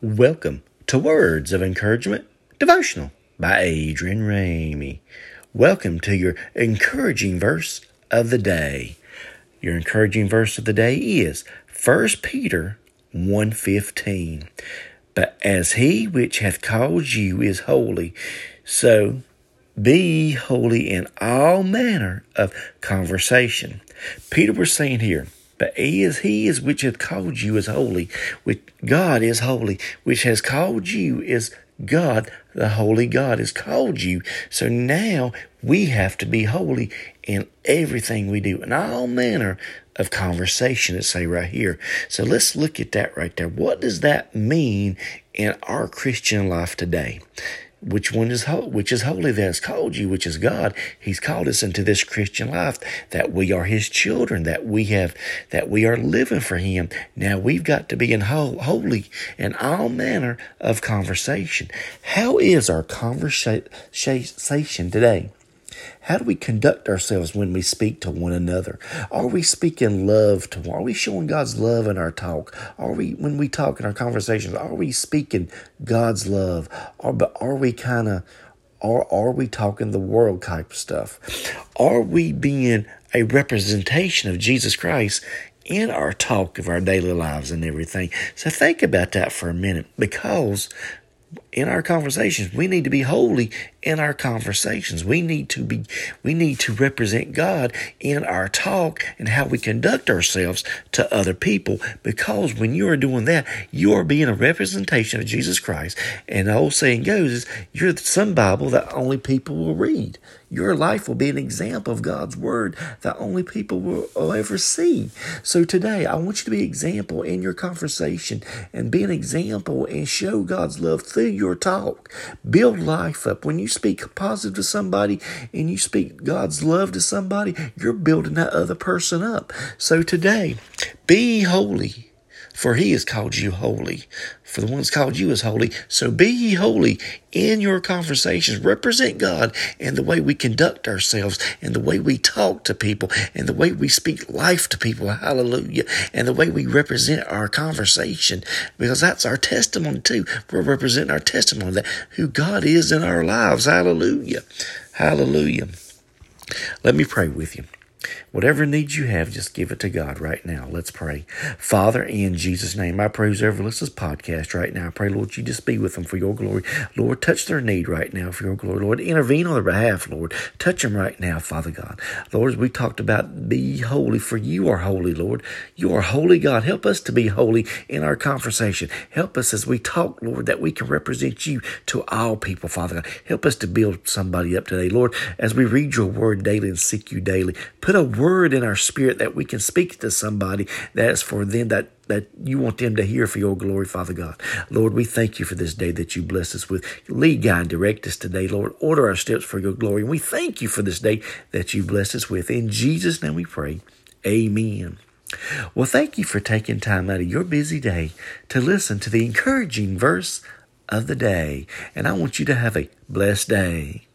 Welcome to Words of Encouragement Devotional by Adrian Ramey. Welcome to your encouraging verse of the day. Your encouraging verse of the day is 1 Peter 1:15. But as he which hath called you is holy, so be holy in all manner of conversation. Peter was saying here, but he is he is which hath called you is holy, which God is holy, which has called you is God, the holy God has called you. So now we have to be holy in everything we do, in all manner of conversation, it say right here. So let's look at that right there. What does that mean in our Christian life today? Which one is holy, which is holy that has called you, which is God. He's called us into this Christian life that we are His children, that we have, that we are living for Him. Now we've got to be in holy in all manner of conversation. How is our conversation today? How do we conduct ourselves when we speak to one another? Are we speaking love to Are we showing God's love in our talk? Are we when we talk in our conversations, are we speaking God's love? Or but are we kind of or are we talking the world type stuff? Are we being a representation of Jesus Christ in our talk of our daily lives and everything? So think about that for a minute because in our conversations. We need to be holy in our conversations. We need to be we need to represent God in our talk and how we conduct ourselves to other people because when you are doing that, you are being a representation of Jesus Christ. And the old saying goes is you're some Bible that only people will read. Your life will be an example of God's word that only people will, ever see. So today, I want you to be an example in your conversation and be an example and show God's love through your talk. Build life up. When you speak positive to somebody and you speak God's love to somebody, you're building that other person up. So today, be holy for he has called you holy. For the one's called you is holy. So be ye holy in your conversations. Represent God in the way we conduct ourselves, and the way we talk to people, and the way we speak life to people. Hallelujah. And the way we represent our conversation. Because that's our testimony too. We're representing our testimony that who God is in our lives. Hallelujah. Hallelujah. Let me pray with you. Whatever needs you have, just give it to God right now. Let's pray. Father, in Jesus' name, I pray whoever listens to this podcast right now, I pray, Lord, you just be with them for your glory. Lord, touch their need right now for your glory. Lord, intervene on their behalf, Lord. Touch them right now, Father God. Lord, as we talked about, be holy, for you are holy, Lord. You are holy God. Help us to be holy in our conversation. Help us as we talk, Lord, that we can represent you to all people, Father God. Help us to build somebody up today, Lord, as we read your word daily and seek you daily. Put a word in our spirit that we can speak to somebody that is for them that that you want them to hear for your glory, Father God. Lord, we thank you for this day that you bless us with. Lead, guide, direct us today, Lord. Order our steps for your glory. And we thank you for this day that you bless us with. In Jesus' name we pray. Amen. Well, thank you for taking time out of your busy day to listen to the encouraging verse of the day. And I want you to have a blessed day.